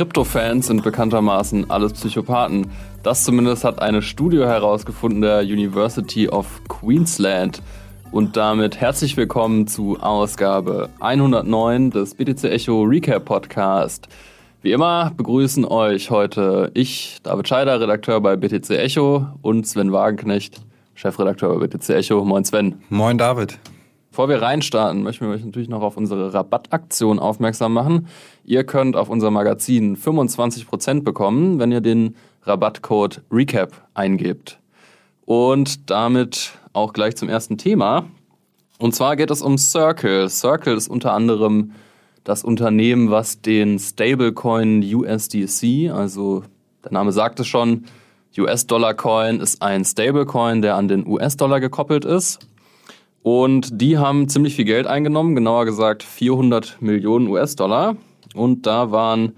Krypto-Fans sind bekanntermaßen alles Psychopathen. Das zumindest hat eine Studie herausgefunden der University of Queensland. Und damit herzlich willkommen zu Ausgabe 109 des BTC Echo Recap Podcast. Wie immer begrüßen euch heute ich, David Scheider, Redakteur bei BTC Echo und Sven Wagenknecht, Chefredakteur bei BTC Echo. Moin Sven. Moin David. Bevor wir reinstarten, möchten wir euch natürlich noch auf unsere Rabattaktion aufmerksam machen. Ihr könnt auf unser Magazin 25% bekommen, wenn ihr den Rabattcode RECAP eingebt. Und damit auch gleich zum ersten Thema. Und zwar geht es um Circle. Circle ist unter anderem das Unternehmen, was den Stablecoin USDC, also der Name sagt es schon, US-Dollar-Coin ist ein Stablecoin, der an den US-Dollar gekoppelt ist. Und die haben ziemlich viel Geld eingenommen, genauer gesagt 400 Millionen US-Dollar. Und da waren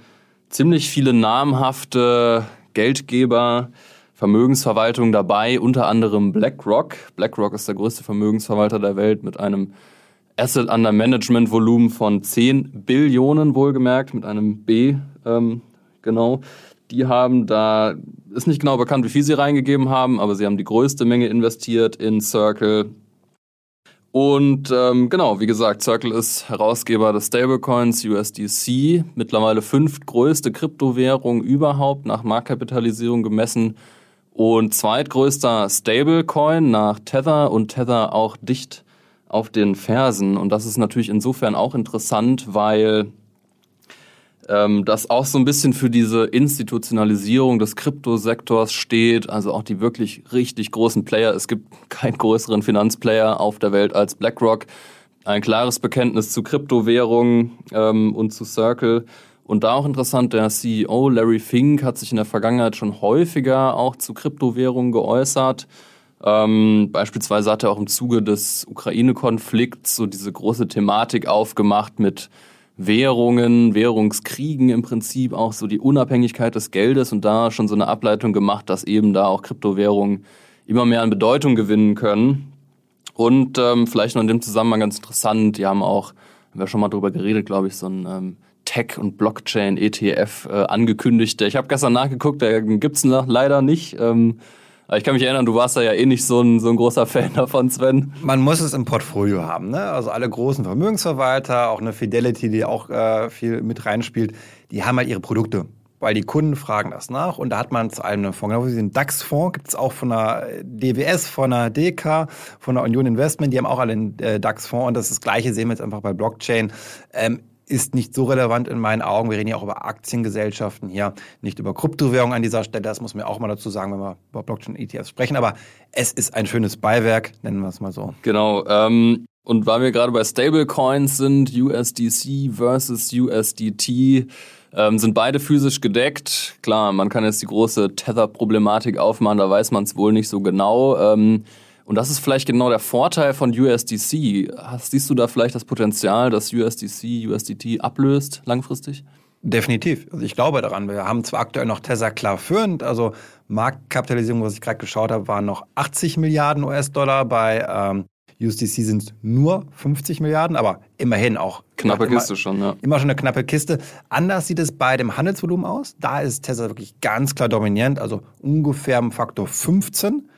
ziemlich viele namhafte Geldgeber, Vermögensverwaltungen dabei, unter anderem BlackRock. BlackRock ist der größte Vermögensverwalter der Welt mit einem Asset Under Management Volumen von 10 Billionen wohlgemerkt, mit einem B, ähm, genau. Die haben da, ist nicht genau bekannt, wie viel sie reingegeben haben, aber sie haben die größte Menge investiert in Circle. Und ähm, genau, wie gesagt, Circle ist Herausgeber des Stablecoins USDC, mittlerweile fünftgrößte Kryptowährung überhaupt nach Marktkapitalisierung gemessen und zweitgrößter Stablecoin nach Tether und Tether auch dicht auf den Fersen. Und das ist natürlich insofern auch interessant, weil ähm, das auch so ein bisschen für diese Institutionalisierung des Kryptosektors steht, also auch die wirklich richtig großen Player. Es gibt keinen größeren Finanzplayer auf der Welt als BlackRock. Ein klares Bekenntnis zu Kryptowährungen ähm, und zu Circle. Und da auch interessant, der CEO Larry Fink hat sich in der Vergangenheit schon häufiger auch zu Kryptowährungen geäußert. Ähm, beispielsweise hat er auch im Zuge des Ukraine-Konflikts so diese große Thematik aufgemacht mit Währungen, Währungskriegen im Prinzip, auch so die Unabhängigkeit des Geldes und da schon so eine Ableitung gemacht, dass eben da auch Kryptowährungen immer mehr an Bedeutung gewinnen können. Und ähm, vielleicht noch in dem Zusammenhang ganz interessant, die haben auch, haben wir schon mal drüber geredet, glaube ich, so ein ähm, Tech- und Blockchain-ETF äh, angekündigt. Ich habe gestern nachgeguckt, der gibt's noch leider nicht. Ähm, ich kann mich erinnern, du warst da ja eh nicht so ein, so ein großer Fan davon, Sven. Man muss es im Portfolio haben. Ne? Also alle großen Vermögensverwalter, auch eine Fidelity, die auch äh, viel mit reinspielt, die haben halt ihre Produkte. Weil die Kunden fragen das nach und da hat man zu einem Fonds, genau wie den DAX-Fonds, gibt es auch von der DWS, von der DK, von der Union Investment, die haben auch alle einen äh, DAX-Fonds und das, ist das gleiche sehen wir jetzt einfach bei Blockchain. Ähm, ist nicht so relevant in meinen Augen. Wir reden ja auch über Aktiengesellschaften hier, nicht über Kryptowährungen an dieser Stelle. Das muss man auch mal dazu sagen, wenn wir über Blockchain-ETFs sprechen. Aber es ist ein schönes Beiwerk, nennen wir es mal so. Genau. Ähm, und weil wir gerade bei Stablecoins sind, USDC versus USDT, ähm, sind beide physisch gedeckt. Klar, man kann jetzt die große Tether-Problematik aufmachen, da weiß man es wohl nicht so genau. Ähm, und das ist vielleicht genau der Vorteil von USDC. Siehst du da vielleicht das Potenzial, dass USDC USDT ablöst langfristig? Definitiv. Also ich glaube daran. Wir haben zwar aktuell noch Tesla klar führend, also Marktkapitalisierung, was ich gerade geschaut habe, waren noch 80 Milliarden US-Dollar. Bei ähm, USDC sind es nur 50 Milliarden, aber immerhin auch. Knappe immer, Kiste schon, ja. Immer schon eine knappe Kiste. Anders sieht es bei dem Handelsvolumen aus. Da ist Tesla wirklich ganz klar dominierend, also ungefähr im Faktor 15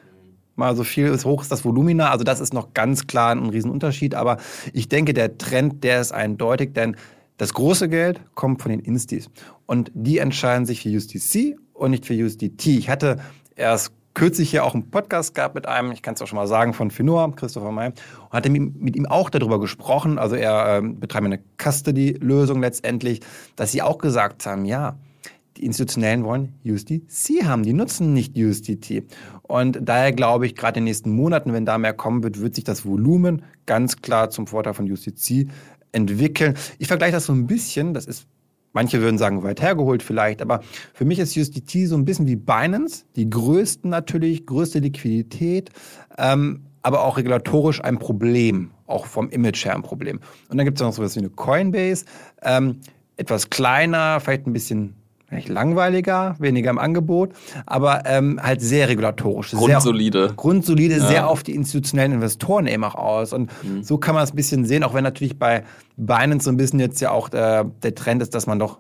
mal so viel ist hoch ist das Volumina. Also das ist noch ganz klar ein Riesenunterschied. Aber ich denke, der Trend, der ist eindeutig, denn das große Geld kommt von den Instis. Und die entscheiden sich für USDC und nicht für USDT. Ich hatte erst kürzlich hier auch einen Podcast gehabt mit einem, ich kann es auch schon mal sagen, von Finor, Christopher May, und hatte mit ihm auch darüber gesprochen. Also er äh, betreibt eine Custody-Lösung letztendlich, dass sie auch gesagt haben, ja, die Institutionellen wollen USDC haben, die nutzen nicht USDT. Und daher glaube ich, gerade in den nächsten Monaten, wenn da mehr kommen wird, wird sich das Volumen ganz klar zum Vorteil von USDC entwickeln. Ich vergleiche das so ein bisschen, das ist Manche würden sagen, weit hergeholt vielleicht, aber für mich ist USDT so ein bisschen wie Binance, die größten natürlich, größte Liquidität, ähm, aber auch regulatorisch ein Problem, auch vom Image her ein Problem. Und dann gibt es noch sowas wie eine Coinbase, ähm, etwas kleiner, vielleicht ein bisschen langweiliger, weniger im Angebot, aber ähm, halt sehr regulatorisch. Grundsolide. Sehr, grundsolide, ja. sehr auf die institutionellen Investoren eben auch aus. Und mhm. so kann man es ein bisschen sehen, auch wenn natürlich bei Binance so ein bisschen jetzt ja auch der, der Trend ist, dass man doch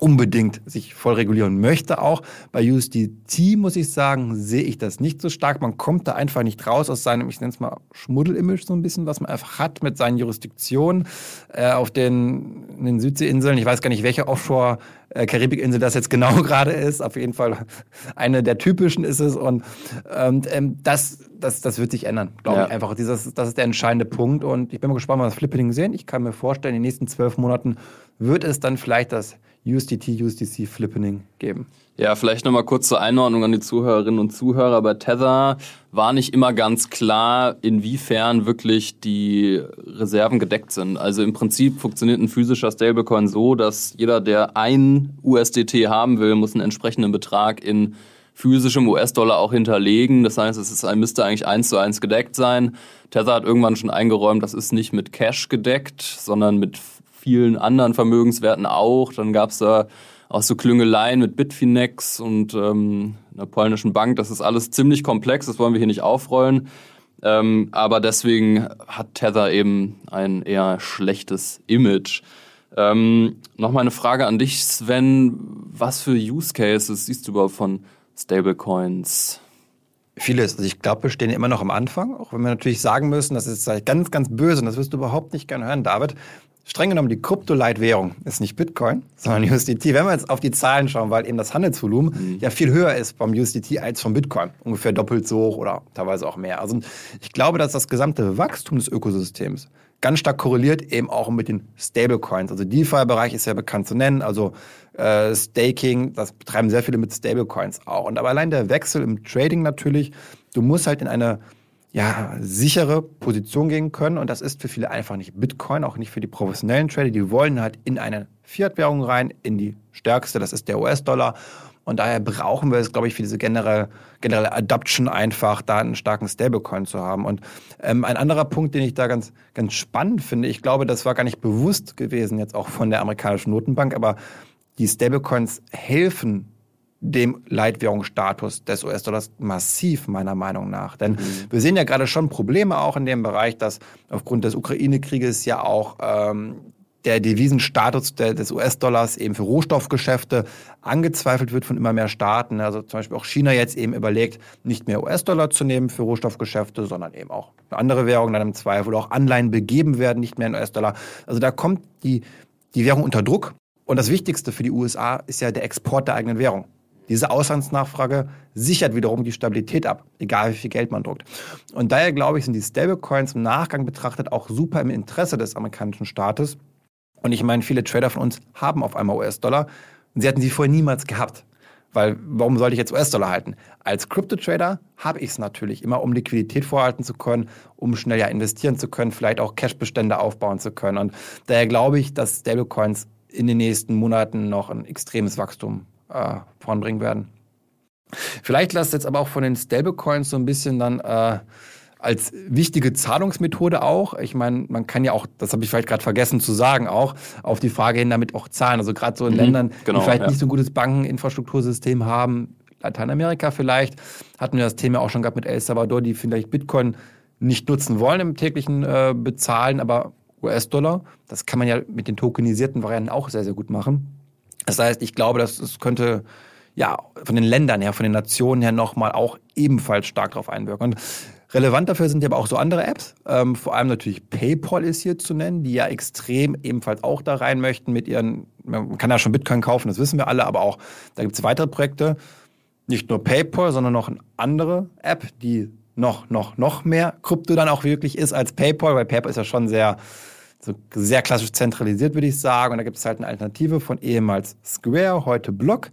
unbedingt sich voll regulieren möchte auch. Bei USDT muss ich sagen, sehe ich das nicht so stark. Man kommt da einfach nicht raus aus seinem, ich nenne es mal Schmuddelimage so ein bisschen, was man einfach hat mit seinen Jurisdiktionen äh, auf den, den Südseeinseln. Ich weiß gar nicht, welche Offshore äh, Karibikinsel das jetzt genau gerade ist. Auf jeden Fall eine der typischen ist es. Und ähm, ähm, das, das, das wird sich ändern, glaube ja. ich einfach. Dieses, das ist der entscheidende Punkt. Und ich bin mal gespannt, was Flippening sehen. Ich kann mir vorstellen, in den nächsten zwölf Monaten wird es dann vielleicht das USDT, USDC Flippening geben. Ja, vielleicht nochmal kurz zur Einordnung an die Zuhörerinnen und Zuhörer. Bei Tether war nicht immer ganz klar, inwiefern wirklich die Reserven gedeckt sind. Also im Prinzip funktioniert ein physischer Stablecoin so, dass jeder, der ein USDT haben will, muss einen entsprechenden Betrag in physischem US-Dollar auch hinterlegen. Das heißt, es ist, müsste eigentlich eins zu eins gedeckt sein. Tether hat irgendwann schon eingeräumt, das ist nicht mit Cash gedeckt, sondern mit vielen anderen Vermögenswerten auch. Dann gab es da auch so Klüngeleien mit Bitfinex und ähm, einer polnischen Bank. Das ist alles ziemlich komplex, das wollen wir hier nicht aufrollen. Ähm, aber deswegen hat Tether eben ein eher schlechtes Image. Ähm, Nochmal eine Frage an dich, Sven. Was für Use Cases siehst du überhaupt von Stablecoins? Vieles. Also ich glaube, wir stehen immer noch am Anfang, auch wenn wir natürlich sagen müssen, das ist ganz, ganz böse und das wirst du überhaupt nicht gerne hören, David streng genommen die Kryptoleitwährung ist nicht Bitcoin, sondern USDT. Wenn wir jetzt auf die Zahlen schauen, weil eben das Handelsvolumen mhm. ja viel höher ist beim USDT als vom Bitcoin, ungefähr doppelt so hoch oder teilweise auch mehr. Also ich glaube, dass das gesamte Wachstum des Ökosystems ganz stark korreliert eben auch mit den Stablecoins. Also DeFi-Bereich ist ja bekannt zu nennen, also äh, Staking, das betreiben sehr viele mit Stablecoins auch. Und aber allein der Wechsel im Trading natürlich, du musst halt in eine ja, sichere Position gehen können. Und das ist für viele einfach nicht Bitcoin, auch nicht für die professionellen Trader. Die wollen halt in eine Fiat-Währung rein, in die stärkste, das ist der US-Dollar. Und daher brauchen wir es, glaube ich, für diese generelle, generelle Adoption einfach, da einen starken Stablecoin zu haben. Und ähm, ein anderer Punkt, den ich da ganz, ganz spannend finde, ich glaube, das war gar nicht bewusst gewesen, jetzt auch von der amerikanischen Notenbank, aber die Stablecoins helfen dem Leitwährungsstatus des US-Dollars massiv, meiner Meinung nach. Denn mhm. wir sehen ja gerade schon Probleme auch in dem Bereich, dass aufgrund des Ukraine-Krieges ja auch ähm, der Devisenstatus des US-Dollars eben für Rohstoffgeschäfte angezweifelt wird von immer mehr Staaten. Also zum Beispiel auch China jetzt eben überlegt, nicht mehr US-Dollar zu nehmen für Rohstoffgeschäfte, sondern eben auch eine andere Währung dann im Zweifel auch Anleihen begeben werden, nicht mehr in US-Dollar. Also da kommt die, die Währung unter Druck. Und das Wichtigste für die USA ist ja der Export der eigenen Währung. Diese Auslandsnachfrage sichert wiederum die Stabilität ab, egal wie viel Geld man druckt. Und daher glaube ich, sind die Stablecoins im Nachgang betrachtet auch super im Interesse des amerikanischen Staates. Und ich meine, viele Trader von uns haben auf einmal US-Dollar und sie hatten sie vorher niemals gehabt. Weil warum sollte ich jetzt US-Dollar halten? Als Crypto-Trader habe ich es natürlich immer, um Liquidität vorhalten zu können, um schnell ja investieren zu können, vielleicht auch Cash-Bestände aufbauen zu können. Und daher glaube ich, dass Stablecoins in den nächsten Monaten noch ein extremes Wachstum äh, voranbringen werden. Vielleicht lasst jetzt aber auch von den Stablecoins so ein bisschen dann äh, als wichtige Zahlungsmethode auch. Ich meine, man kann ja auch, das habe ich vielleicht gerade vergessen zu sagen, auch auf die Frage hin damit auch zahlen. Also gerade so in mhm, Ländern, genau, die vielleicht ja. nicht so ein gutes Bankeninfrastruktursystem haben, Lateinamerika vielleicht, hatten wir das Thema auch schon gehabt mit El Salvador, die vielleicht Bitcoin nicht nutzen wollen im täglichen äh, Bezahlen, aber US-Dollar, das kann man ja mit den tokenisierten Varianten auch sehr, sehr gut machen. Das heißt, ich glaube, dass es könnte ja von den Ländern her, von den Nationen her nochmal auch ebenfalls stark darauf einwirken. Und relevant dafür sind ja aber auch so andere Apps. Ähm, vor allem natürlich PayPal ist hier zu nennen, die ja extrem ebenfalls auch da rein möchten mit ihren, man kann ja schon Bitcoin kaufen, das wissen wir alle, aber auch da gibt es weitere Projekte. Nicht nur PayPal, sondern noch eine andere App, die noch, noch, noch mehr Krypto dann auch wirklich ist als PayPal, weil PayPal ist ja schon sehr so sehr klassisch zentralisiert, würde ich sagen. Und da gibt es halt eine Alternative von ehemals Square, heute Block.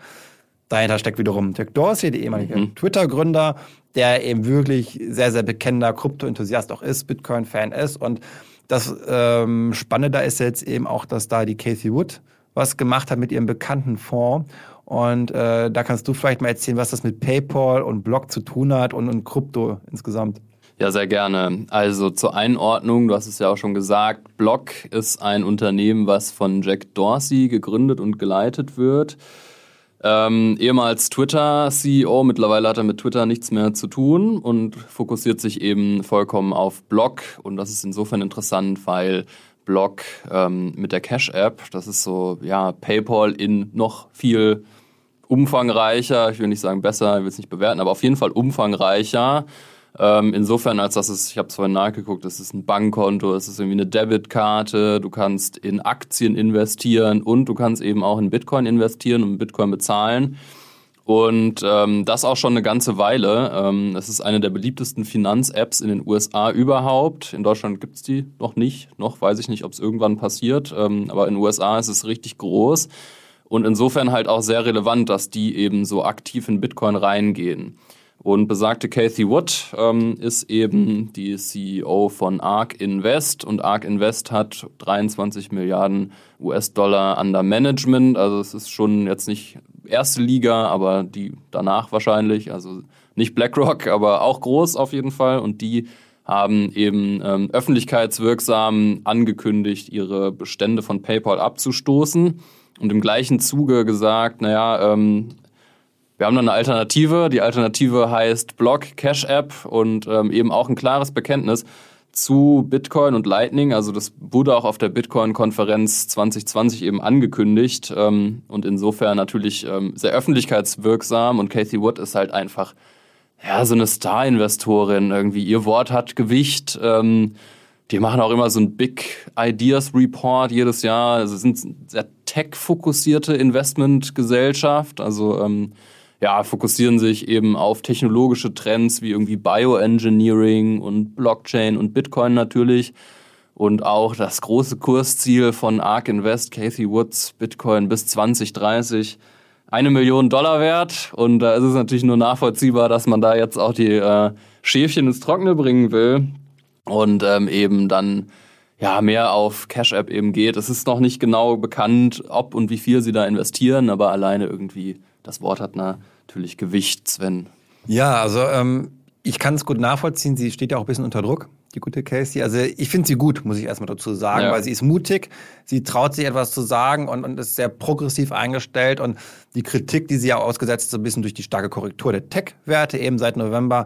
Dahinter steckt wiederum Jack Dorsey, der ehemalige mhm. Twitter-Gründer, der eben wirklich sehr, sehr bekennender Krypto-Enthusiast auch ist, Bitcoin-Fan ist. Und das ähm, Spannende da ist jetzt eben auch, dass da die Casey Wood was gemacht hat mit ihrem bekannten Fonds. Und äh, da kannst du vielleicht mal erzählen, was das mit PayPal und Block zu tun hat und, und Krypto insgesamt. Ja, sehr gerne. Also zur Einordnung, du hast es ja auch schon gesagt, Block ist ein Unternehmen, was von Jack Dorsey gegründet und geleitet wird. Ähm, ehemals Twitter-CEO, mittlerweile hat er mit Twitter nichts mehr zu tun und fokussiert sich eben vollkommen auf Block. Und das ist insofern interessant, weil Block ähm, mit der Cash-App. Das ist so, ja, PayPal in noch viel umfangreicher. Ich will nicht sagen besser, ich will es nicht bewerten, aber auf jeden Fall umfangreicher. Ähm, insofern, als dass es, ich habe es vorhin nachgeguckt, es ist ein Bankkonto, es ist irgendwie eine Debitkarte, du kannst in Aktien investieren und du kannst eben auch in Bitcoin investieren und Bitcoin bezahlen. Und ähm, das auch schon eine ganze Weile. Ähm, es ist eine der beliebtesten Finanz-Apps in den USA überhaupt. In Deutschland gibt's die noch nicht. Noch weiß ich nicht, ob es irgendwann passiert. Ähm, aber in den USA ist es richtig groß. Und insofern halt auch sehr relevant, dass die eben so aktiv in Bitcoin reingehen. Und besagte Kathy Wood ähm, ist eben die CEO von ARK Invest und ARK Invest hat 23 Milliarden US-Dollar under Management. Also es ist schon jetzt nicht erste Liga, aber die danach wahrscheinlich. Also nicht BlackRock, aber auch groß auf jeden Fall. Und die haben eben ähm, öffentlichkeitswirksam angekündigt, ihre Bestände von PayPal abzustoßen und im gleichen Zuge gesagt, naja, ähm, wir haben dann eine Alternative. Die Alternative heißt Block Cash App und ähm, eben auch ein klares Bekenntnis zu Bitcoin und Lightning. Also das wurde auch auf der Bitcoin-Konferenz 2020 eben angekündigt ähm, und insofern natürlich ähm, sehr öffentlichkeitswirksam. Und Kathy Wood ist halt einfach ja so eine Star-Investorin. Irgendwie ihr Wort hat Gewicht. Ähm, die machen auch immer so ein Big Ideas Report jedes Jahr. Also sind sehr tech-fokussierte Investmentgesellschaft. Also ähm, ja, fokussieren sich eben auf technologische Trends wie irgendwie Bioengineering und Blockchain und Bitcoin natürlich. Und auch das große Kursziel von ARK Invest, Kathy Woods, Bitcoin bis 2030, eine Million Dollar wert. Und da ist es natürlich nur nachvollziehbar, dass man da jetzt auch die äh, Schäfchen ins Trockene bringen will und ähm, eben dann ja mehr auf Cash App eben geht. Es ist noch nicht genau bekannt, ob und wie viel sie da investieren, aber alleine irgendwie das Wort hat natürlich Gewicht, Sven. Ja, also ähm, ich kann es gut nachvollziehen. Sie steht ja auch ein bisschen unter Druck, die gute Casey. Also ich finde sie gut, muss ich erstmal dazu sagen, ja. weil sie ist mutig, sie traut sich etwas zu sagen und, und ist sehr progressiv eingestellt. Und die Kritik, die sie ja ausgesetzt, so ein bisschen durch die starke Korrektur der Tech-Werte eben seit November,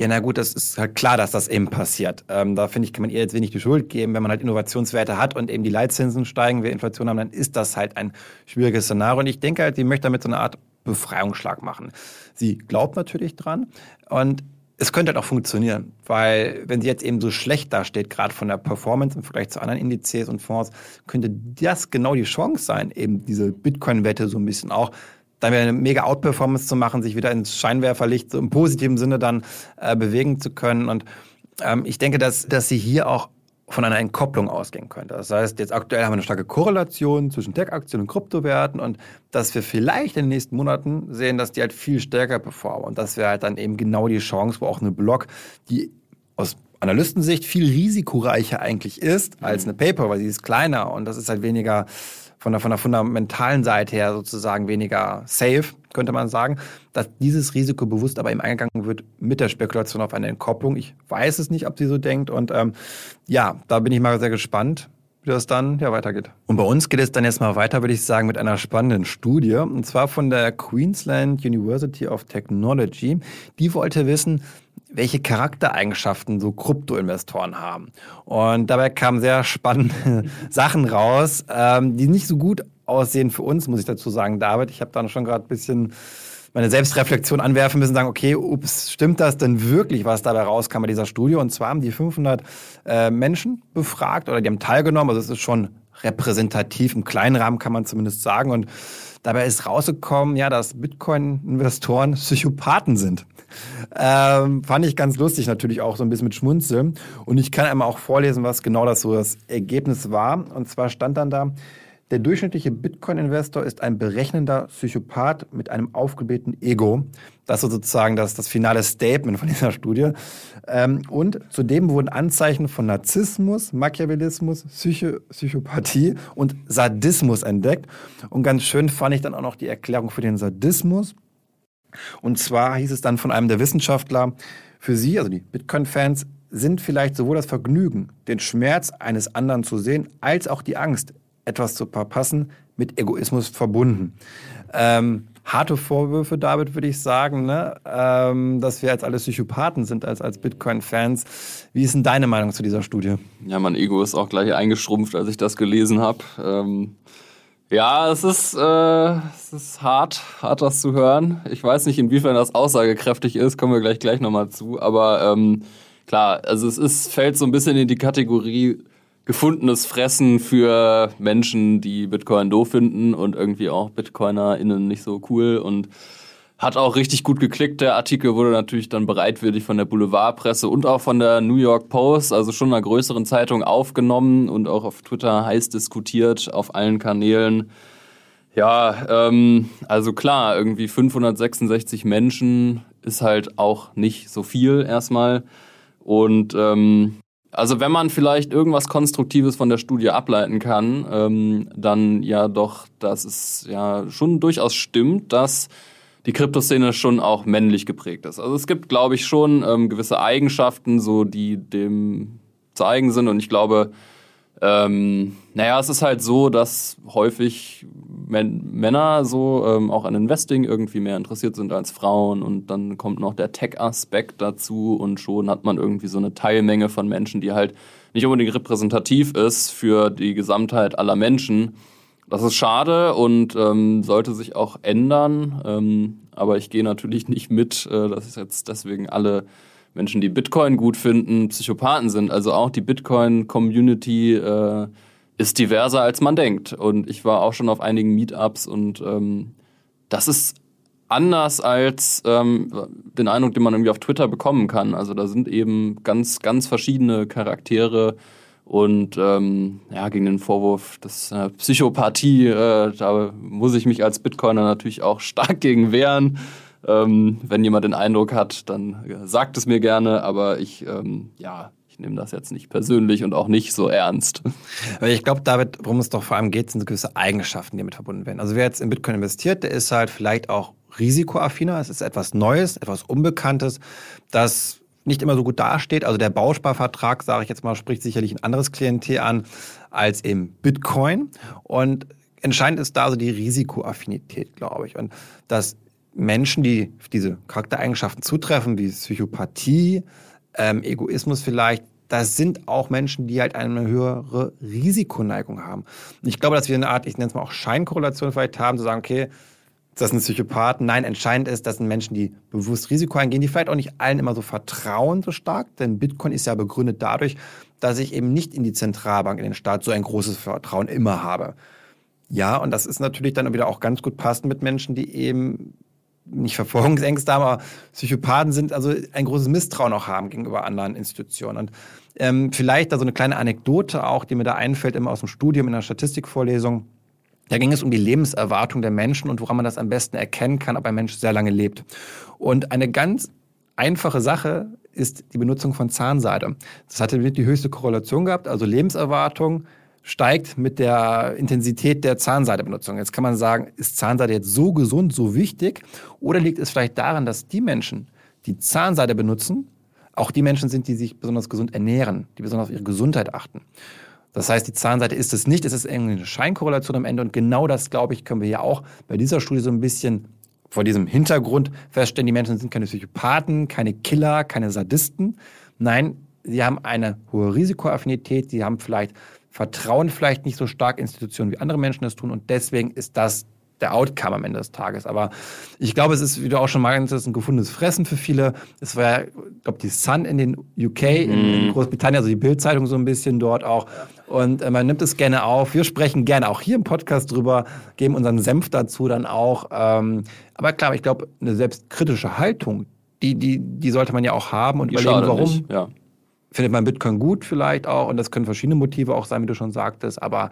ja, na gut, das ist halt klar, dass das eben passiert. Ähm, da finde ich, kann man ihr jetzt wenig die Schuld geben. Wenn man halt Innovationswerte hat und eben die Leitzinsen steigen, wir Inflation haben, dann ist das halt ein schwieriges Szenario. Und ich denke halt, sie möchte damit so eine Art Befreiungsschlag machen. Sie glaubt natürlich dran und es könnte halt auch funktionieren, weil wenn sie jetzt eben so schlecht dasteht, gerade von der Performance im Vergleich zu anderen Indizes und Fonds, könnte das genau die Chance sein, eben diese Bitcoin-Wette so ein bisschen auch dann wieder eine mega Outperformance zu machen, sich wieder ins Scheinwerferlicht so im positiven Sinne dann äh, bewegen zu können. Und ähm, ich denke, dass, dass sie hier auch von einer Entkopplung ausgehen könnte. Das heißt, jetzt aktuell haben wir eine starke Korrelation zwischen Tech-Aktien und Kryptowerten und dass wir vielleicht in den nächsten Monaten sehen, dass die halt viel stärker performen. Und das wäre halt dann eben genau die Chance, wo auch eine Block, die aus Analystensicht viel risikoreicher eigentlich ist als eine Paper, weil sie ist kleiner und das ist halt weniger von der, von der fundamentalen Seite her sozusagen weniger safe, könnte man sagen, dass dieses Risiko bewusst aber eben eingegangen wird mit der Spekulation auf eine Entkopplung. Ich weiß es nicht, ob sie so denkt und ähm, ja, da bin ich mal sehr gespannt wie das dann ja weitergeht. Und bei uns geht es dann jetzt mal weiter, würde ich sagen, mit einer spannenden Studie. Und zwar von der Queensland University of Technology. Die wollte wissen, welche Charaktereigenschaften so Kryptoinvestoren haben. Und dabei kamen sehr spannende Sachen raus, ähm, die nicht so gut aussehen für uns, muss ich dazu sagen, David. Ich habe dann schon gerade ein bisschen meine Selbstreflexion anwerfen müssen, sagen, okay, ups, stimmt das denn wirklich, was dabei rauskam bei dieser Studie? Und zwar haben die 500 äh, Menschen befragt oder die haben teilgenommen, also es ist schon repräsentativ, im kleinen Rahmen kann man zumindest sagen. Und dabei ist rausgekommen, ja, dass Bitcoin-Investoren Psychopathen sind. Ähm, fand ich ganz lustig, natürlich auch so ein bisschen mit Schmunzeln. Und ich kann einmal auch vorlesen, was genau das so das Ergebnis war. Und zwar stand dann da, der durchschnittliche Bitcoin-Investor ist ein berechnender Psychopath mit einem aufgeblähten Ego. Das ist sozusagen das, das finale Statement von dieser Studie. Ähm, und zudem wurden Anzeichen von Narzissmus, Machiavellismus, Psycho Psychopathie und Sadismus entdeckt. Und ganz schön fand ich dann auch noch die Erklärung für den Sadismus. Und zwar hieß es dann von einem der Wissenschaftler, für sie, also die Bitcoin-Fans, sind vielleicht sowohl das Vergnügen, den Schmerz eines anderen zu sehen, als auch die Angst, etwas zu verpassen, mit Egoismus verbunden. Ähm, harte Vorwürfe, David, würde ich sagen, ne? ähm, dass wir als alle Psychopathen sind, als, als Bitcoin-Fans. Wie ist denn deine Meinung zu dieser Studie? Ja, mein Ego ist auch gleich eingeschrumpft, als ich das gelesen habe. Ähm, ja, es ist, äh, es ist hart, hart das zu hören. Ich weiß nicht, inwiefern das aussagekräftig ist, kommen wir gleich gleich nochmal zu. Aber ähm, klar, also es ist, fällt so ein bisschen in die Kategorie gefundenes Fressen für Menschen, die Bitcoin doof finden und irgendwie auch BitcoinerInnen nicht so cool und hat auch richtig gut geklickt. Der Artikel wurde natürlich dann bereitwillig von der Boulevardpresse und auch von der New York Post, also schon einer größeren Zeitung, aufgenommen und auch auf Twitter heiß diskutiert, auf allen Kanälen. Ja, ähm, also klar, irgendwie 566 Menschen ist halt auch nicht so viel erstmal. Und ähm, also wenn man vielleicht irgendwas Konstruktives von der Studie ableiten kann, ähm, dann ja doch, dass es ja schon durchaus stimmt, dass die Kryptoszene schon auch männlich geprägt ist. Also es gibt, glaube ich, schon ähm, gewisse Eigenschaften, so die dem zu eigen sind. Und ich glaube, ähm, naja, es ist halt so, dass häufig Männer so ähm, auch an Investing irgendwie mehr interessiert sind als Frauen und dann kommt noch der Tech-Aspekt dazu und schon hat man irgendwie so eine Teilmenge von Menschen, die halt nicht unbedingt repräsentativ ist für die Gesamtheit aller Menschen. Das ist schade und ähm, sollte sich auch ändern, ähm, aber ich gehe natürlich nicht mit, äh, dass jetzt deswegen alle Menschen, die Bitcoin gut finden, Psychopathen sind. Also auch die Bitcoin-Community äh, ist diverser, als man denkt. Und ich war auch schon auf einigen Meetups und ähm, das ist anders als ähm, den Eindruck, den man irgendwie auf Twitter bekommen kann. Also da sind eben ganz, ganz verschiedene Charaktere und ähm, ja, gegen den Vorwurf des äh, Psychopathie, äh, da muss ich mich als Bitcoiner natürlich auch stark gegen wehren. Ähm, wenn jemand den Eindruck hat, dann äh, sagt es mir gerne, aber ich, ähm, ja, nehme das jetzt nicht persönlich und auch nicht so ernst. Ich glaube, David, worum es doch vor allem geht, sind gewisse Eigenschaften, die damit verbunden werden. Also wer jetzt in Bitcoin investiert, der ist halt vielleicht auch risikoaffiner. Es ist etwas Neues, etwas Unbekanntes, das nicht immer so gut dasteht. Also der Bausparvertrag, sage ich jetzt mal, spricht sicherlich ein anderes Klientel an als im Bitcoin. Und entscheidend ist da so die Risikoaffinität, glaube ich. Und dass Menschen, die diese Charaktereigenschaften zutreffen, wie Psychopathie, ähm, Egoismus vielleicht, das sind auch Menschen, die halt eine höhere Risikoneigung haben. Und ich glaube, dass wir eine Art, ich nenne es mal auch Scheinkorrelation vielleicht haben, zu sagen, okay, das sind Psychopathen. Nein, entscheidend ist, das sind Menschen, die bewusst Risiko eingehen, die vielleicht auch nicht allen immer so vertrauen so stark, denn Bitcoin ist ja begründet dadurch, dass ich eben nicht in die Zentralbank, in den Staat so ein großes Vertrauen immer habe. Ja, und das ist natürlich dann wieder auch ganz gut passend mit Menschen, die eben nicht Verfolgungsängste haben, aber Psychopathen sind, also ein großes Misstrauen auch haben gegenüber anderen Institutionen. Und ähm, vielleicht da so eine kleine Anekdote auch, die mir da einfällt, immer aus dem Studium in der Statistikvorlesung. Da ging es um die Lebenserwartung der Menschen und woran man das am besten erkennen kann, ob ein Mensch sehr lange lebt. Und eine ganz einfache Sache ist die Benutzung von Zahnseide. Das hatte die höchste Korrelation gehabt, also Lebenserwartung steigt mit der Intensität der Zahnseidebenutzung. Jetzt kann man sagen, ist Zahnseide jetzt so gesund, so wichtig? Oder liegt es vielleicht daran, dass die Menschen, die Zahnseide benutzen, auch die Menschen sind, die sich besonders gesund ernähren, die besonders auf ihre Gesundheit achten? Das heißt, die Zahnseite ist es nicht, es ist irgendwie eine Scheinkorrelation am Ende. Und genau das, glaube ich, können wir ja auch bei dieser Studie so ein bisschen vor diesem Hintergrund feststellen, die Menschen sind keine Psychopathen, keine Killer, keine Sadisten. Nein, sie haben eine hohe Risikoaffinität, sie haben vielleicht vertrauen vielleicht nicht so stark Institutionen, wie andere Menschen das tun. Und deswegen ist das der Outcome am Ende des Tages. Aber ich glaube, es ist, wie du auch schon meintest, ein gefundenes Fressen für viele. Es war ja, ich glaube, die Sun in den UK, in, in mhm. Großbritannien, also die Bildzeitung so ein bisschen dort auch. Und äh, man nimmt es gerne auf. Wir sprechen gerne auch hier im Podcast drüber, geben unseren Senf dazu dann auch. Ähm, aber klar, ich glaube, eine selbstkritische Haltung, die, die, die sollte man ja auch haben und die überlegen, warum. Nicht, ja findet man Bitcoin gut vielleicht auch und das können verschiedene Motive auch sein, wie du schon sagtest, aber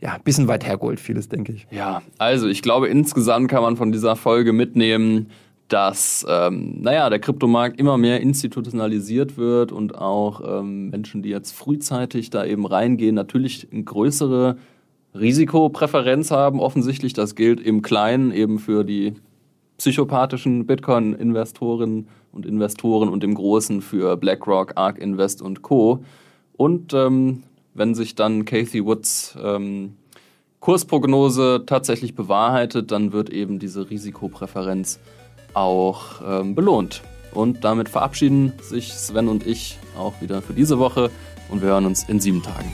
ja, ein bisschen weit hergeholt vieles, denke ich. Ja, also ich glaube, insgesamt kann man von dieser Folge mitnehmen, dass, ähm, naja, der Kryptomarkt immer mehr institutionalisiert wird und auch ähm, Menschen, die jetzt frühzeitig da eben reingehen, natürlich eine größere Risikopräferenz haben, offensichtlich. Das gilt im Kleinen eben für die psychopathischen Bitcoin-Investoren und Investoren und im Großen für BlackRock, ARK Invest und Co. Und ähm, wenn sich dann Kathy Woods ähm, Kursprognose tatsächlich bewahrheitet, dann wird eben diese Risikopräferenz auch ähm, belohnt. Und damit verabschieden sich Sven und ich auch wieder für diese Woche und wir hören uns in sieben Tagen.